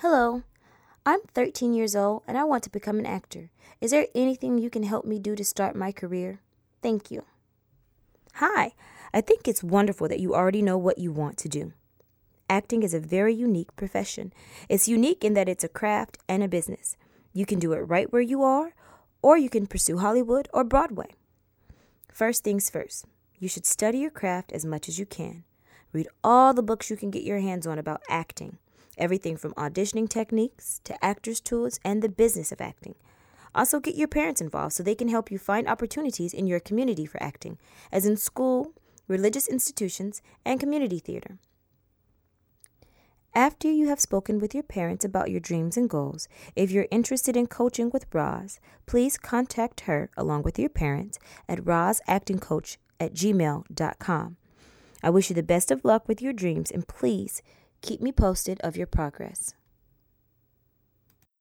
Hello, I'm 13 years old and I want to become an actor. Is there anything you can help me do to start my career? Thank you. Hi, I think it's wonderful that you already know what you want to do. Acting is a very unique profession. It's unique in that it's a craft and a business. You can do it right where you are, or you can pursue Hollywood or Broadway. First things first, you should study your craft as much as you can. Read all the books you can get your hands on about acting, everything from auditioning techniques to actors' tools and the business of acting. Also, get your parents involved so they can help you find opportunities in your community for acting, as in school, religious institutions, and community theater. After you have spoken with your parents about your dreams and goals, if you're interested in coaching with Roz, please contact her along with your parents at rozactingcoach at gmail.com. I wish you the best of luck with your dreams and please keep me posted of your progress.